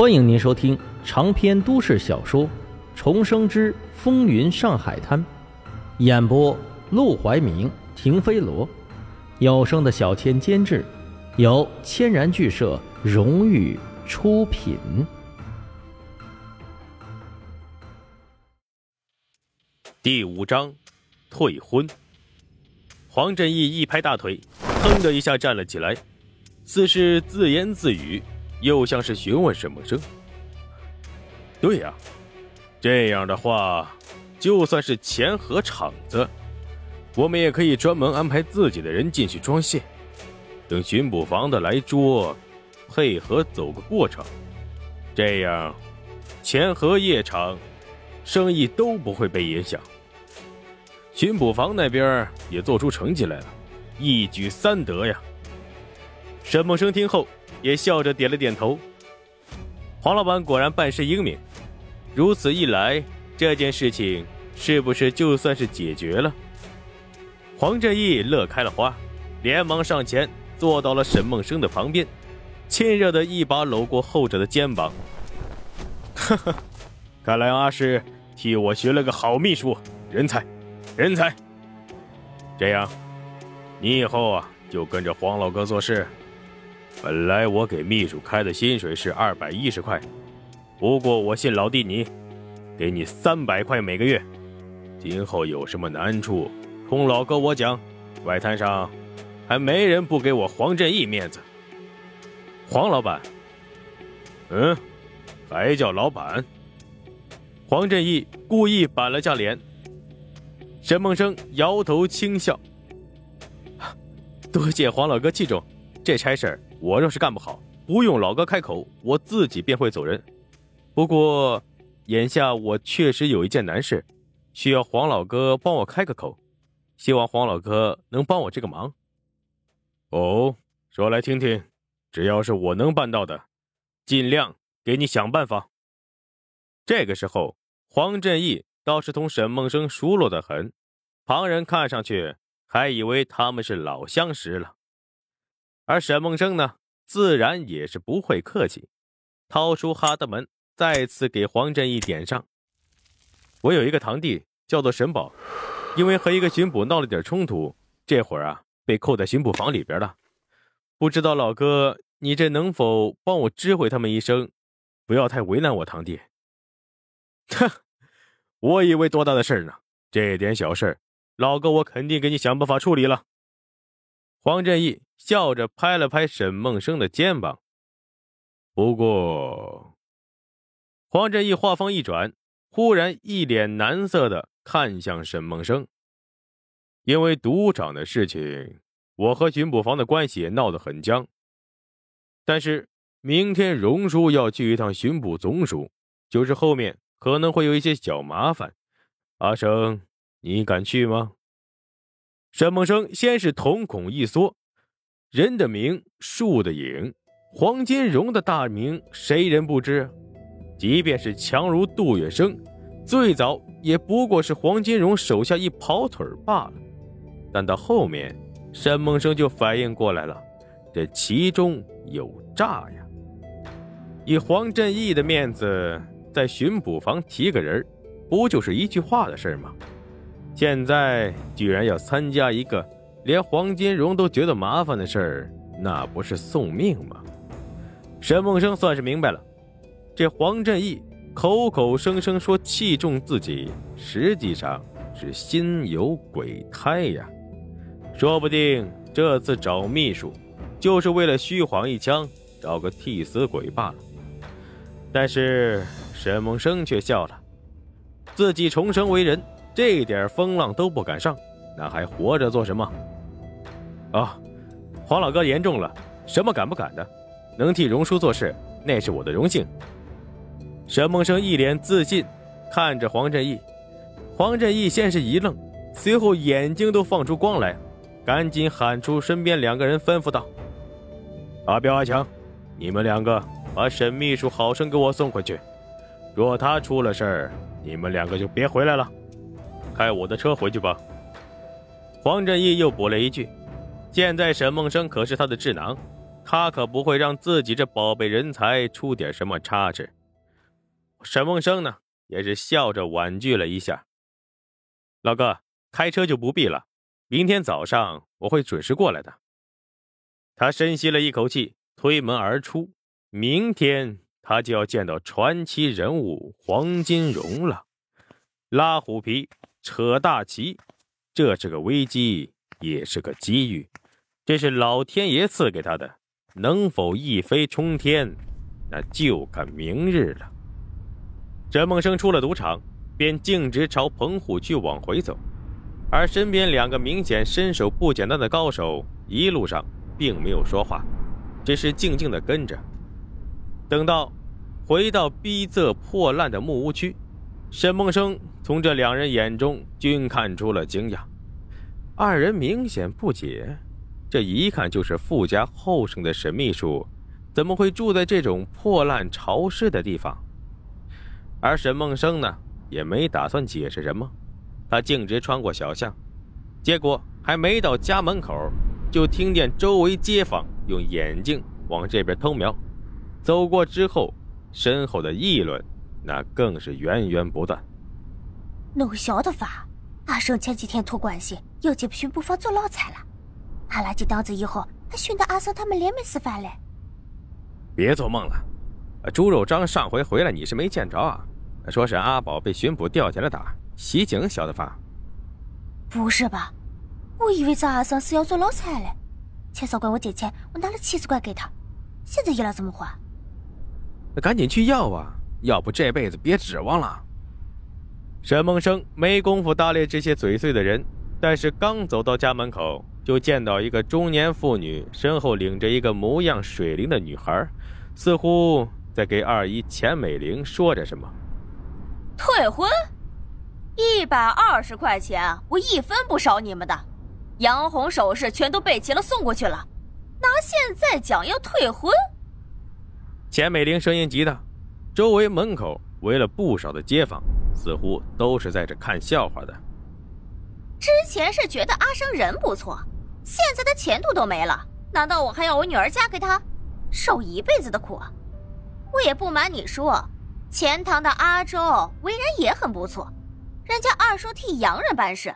欢迎您收听长篇都市小说《重生之风云上海滩》，演播：陆怀明、停飞罗，有声的小千监制，由千然剧社荣誉出品。第五章，退婚。黄振义一拍大腿，腾的一下站了起来，似是自言自语。又像是询问沈梦生。对呀，这样的话，就算是钱和场子，我们也可以专门安排自己的人进去装线，等巡捕房的来捉，配合走个过程。这样，钱和夜场生意都不会被影响。巡捕房那边也做出成绩来了，一举三得呀。沈梦生听后。也笑着点了点头。黄老板果然办事英明，如此一来，这件事情是不是就算是解决了？黄振义乐开了花，连忙上前坐到了沈梦生的旁边，亲热的一把搂过后者的肩膀。哈哈，看来阿师替我寻了个好秘书，人才，人才。这样，你以后啊就跟着黄老哥做事。本来我给秘书开的薪水是二百一十块，不过我信老弟你，给你三百块每个月。今后有什么难处，冲老哥我讲。外滩上还没人不给我黄振义面子。黄老板，嗯，还叫老板？黄振义故意板了下脸。沈梦生摇头轻笑，多谢黄老哥器重，这差事儿我若是干不好，不用老哥开口，我自己便会走人。不过，眼下我确实有一件难事，需要黄老哥帮我开个口，希望黄老哥能帮我这个忙。哦，说来听听，只要是我能办到的，尽量给你想办法。这个时候，黄振义倒是同沈梦生熟络的很，旁人看上去还以为他们是老相识了。而沈梦生呢，自然也是不会客气，掏出哈德门，再次给黄振义点上。我有一个堂弟叫做沈宝，因为和一个巡捕闹了点冲突，这会儿啊被扣在巡捕房里边了。不知道老哥，你这能否帮我知会他们一声，不要太为难我堂弟？哼，我以为多大的事呢，这点小事，老哥我肯定给你想办法处理了。黄振义笑着拍了拍沈梦生的肩膀。不过，黄振义话锋一转，忽然一脸难色的看向沈梦生。因为赌场的事情，我和巡捕房的关系闹得很僵。但是明天荣叔要去一趟巡捕总署，就是后面可能会有一些小麻烦。阿生，你敢去吗？沈梦生先是瞳孔一缩，人的名，树的影，黄金荣的大名，谁人不知？即便是强如杜月笙，最早也不过是黄金荣手下一跑腿罢了。但到后面，沈梦生就反应过来了，这其中有诈呀！以黄振义的面子，在巡捕房提个人，不就是一句话的事吗？现在居然要参加一个连黄金荣都觉得麻烦的事儿，那不是送命吗？沈梦生算是明白了，这黄振义口口声声说器重自己，实际上是心有鬼胎呀！说不定这次找秘书，就是为了虚晃一枪，找个替死鬼罢了。但是沈梦生却笑了，自己重生为人。这点风浪都不敢上，那还活着做什么？啊，黄老哥言重了，什么敢不敢的？能替荣叔做事，那是我的荣幸。沈梦生一脸自信，看着黄振义。黄振义先是一愣，随后眼睛都放出光来，赶紧喊出身边两个人，吩咐道：“阿彪、阿强，你们两个把沈秘书好生给我送回去。若他出了事儿，你们两个就别回来了。”开我的车回去吧。黄振义又补了一句：“现在沈梦生可是他的智囊，他可不会让自己这宝贝人才出点什么差池。沈梦生呢，也是笑着婉拒了一下。老哥，开车就不必了，明天早上我会准时过来的。他深吸了一口气，推门而出。明天他就要见到传奇人物黄金荣了。拉虎皮，扯大旗，这是个危机，也是个机遇。这是老天爷赐给他的，能否一飞冲天，那就看明日了。沈梦生出了赌场，便径直朝棚户区往回走，而身边两个明显身手不简单的高手，一路上。并没有说话，只是静静的跟着。等到回到逼仄破烂的木屋区，沈梦生从这两人眼中均看出了惊讶。二人明显不解，这一看就是富家后生的沈秘书，怎么会住在这种破烂潮湿的地方？而沈梦生呢，也没打算解释什么，他径直穿过小巷，结果还没到家门口。就听见周围街坊用眼睛往这边偷瞄，走过之后，身后的议论那更是源源不断。弄晓得法，阿生前几天托关系要进巡捕房做老差了，阿拉进档子以后，还寻得阿生他们连没吃饭嘞。别做梦了，猪肉张上回回来你是没见着啊？说是阿宝被巡捕吊起来打，袭警晓得法？不是吧？我以为咱阿生是要做老差嘞，钱少管我借钱，我拿了七十块给他，现在要了怎么还？那赶紧去要啊，要不这辈子别指望了。沈梦生没工夫搭理这些嘴碎的人，但是刚走到家门口，就见到一个中年妇女身后领着一个模样水灵的女孩，似乎在给二姨钱美玲说着什么。退婚，一百二十块钱，我一分不少你们的。杨红首饰全都备齐了，送过去了。拿现在讲要退婚？钱美玲声音极大，周围门口围了不少的街坊，似乎都是在这看笑话的。之前是觉得阿生人不错，现在的前途都没了，难道我还要我女儿嫁给他，受一辈子的苦？我也不瞒你说，钱塘的阿周为人也很不错，人家二叔替洋人办事。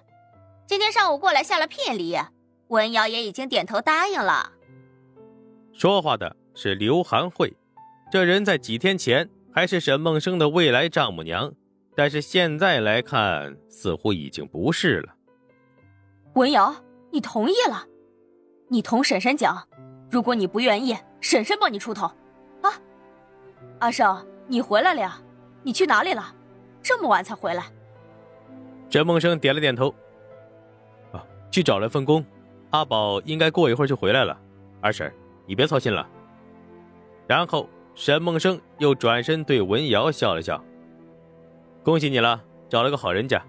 今天上午过来下了聘礼，文瑶也已经点头答应了。说话的是刘涵慧，这人在几天前还是沈梦生的未来丈母娘，但是现在来看，似乎已经不是了。文瑶，你同意了？你同婶婶讲，如果你不愿意，婶婶帮你出头。啊，阿胜，你回来了呀？你去哪里了？这么晚才回来？沈梦生点了点头。去找了份工，阿宝应该过一会儿就回来了。二婶，你别操心了。然后沈梦生又转身对文瑶笑了笑：“恭喜你了，找了个好人家。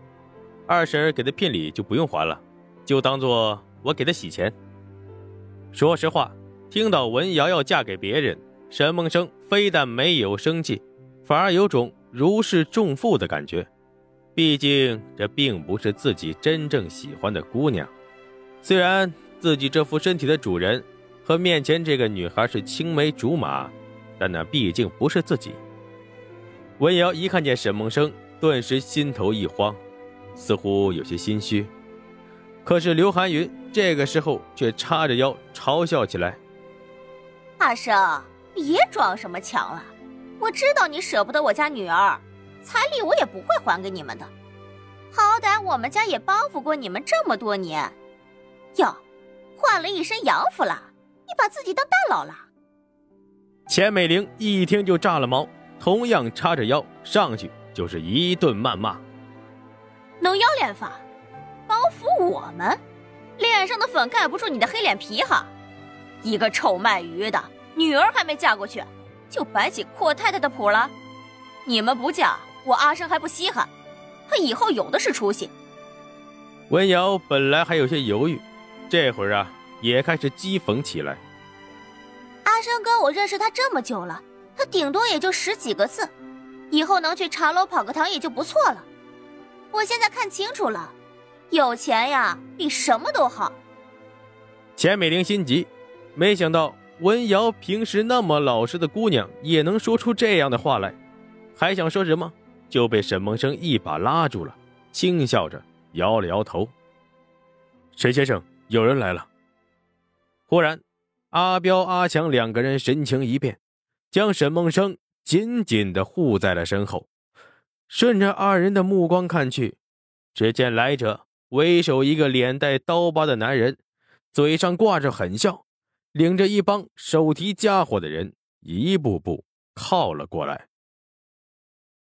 二婶给的聘礼就不用还了，就当做我给的喜钱。”说实话，听到文瑶要嫁给别人，沈梦生非但没有生气，反而有种如释重负的感觉。毕竟这并不是自己真正喜欢的姑娘。虽然自己这副身体的主人和面前这个女孩是青梅竹马，但那毕竟不是自己。文瑶一看见沈梦生，顿时心头一慌，似乎有些心虚。可是刘寒云这个时候却叉着腰嘲笑起来：“阿生，别装什么强了！我知道你舍不得我家女儿，彩礼我也不会还给你们的。好歹我们家也帮扶过你们这么多年。”哟，换了一身洋服了，你把自己当大佬了？钱美玲一听就炸了毛，同样叉着腰上去就是一顿谩骂。能要脸法，包扶我们，脸上的粉盖不住你的黑脸皮哈！一个臭卖鱼的，女儿还没嫁过去，就摆起阔太太的谱了。你们不嫁，我阿生还不稀罕，他以后有的是出息。文瑶本来还有些犹豫。这会儿啊，也开始讥讽起来。阿生跟我认识他这么久了，他顶多也就十几个字，以后能去茶楼跑个堂也就不错了。我现在看清楚了，有钱呀，比什么都好。钱美玲心急，没想到文瑶平时那么老实的姑娘，也能说出这样的话来，还想说什么，就被沈梦生一把拉住了，轻笑着摇了摇头。沈先生，有人来了。忽然，阿彪、阿强两个人神情一变，将沈梦生紧紧的护在了身后。顺着二人的目光看去，只见来者为首一个脸带刀疤的男人，嘴上挂着狠笑。领着一帮手提家伙的人一步步靠了过来。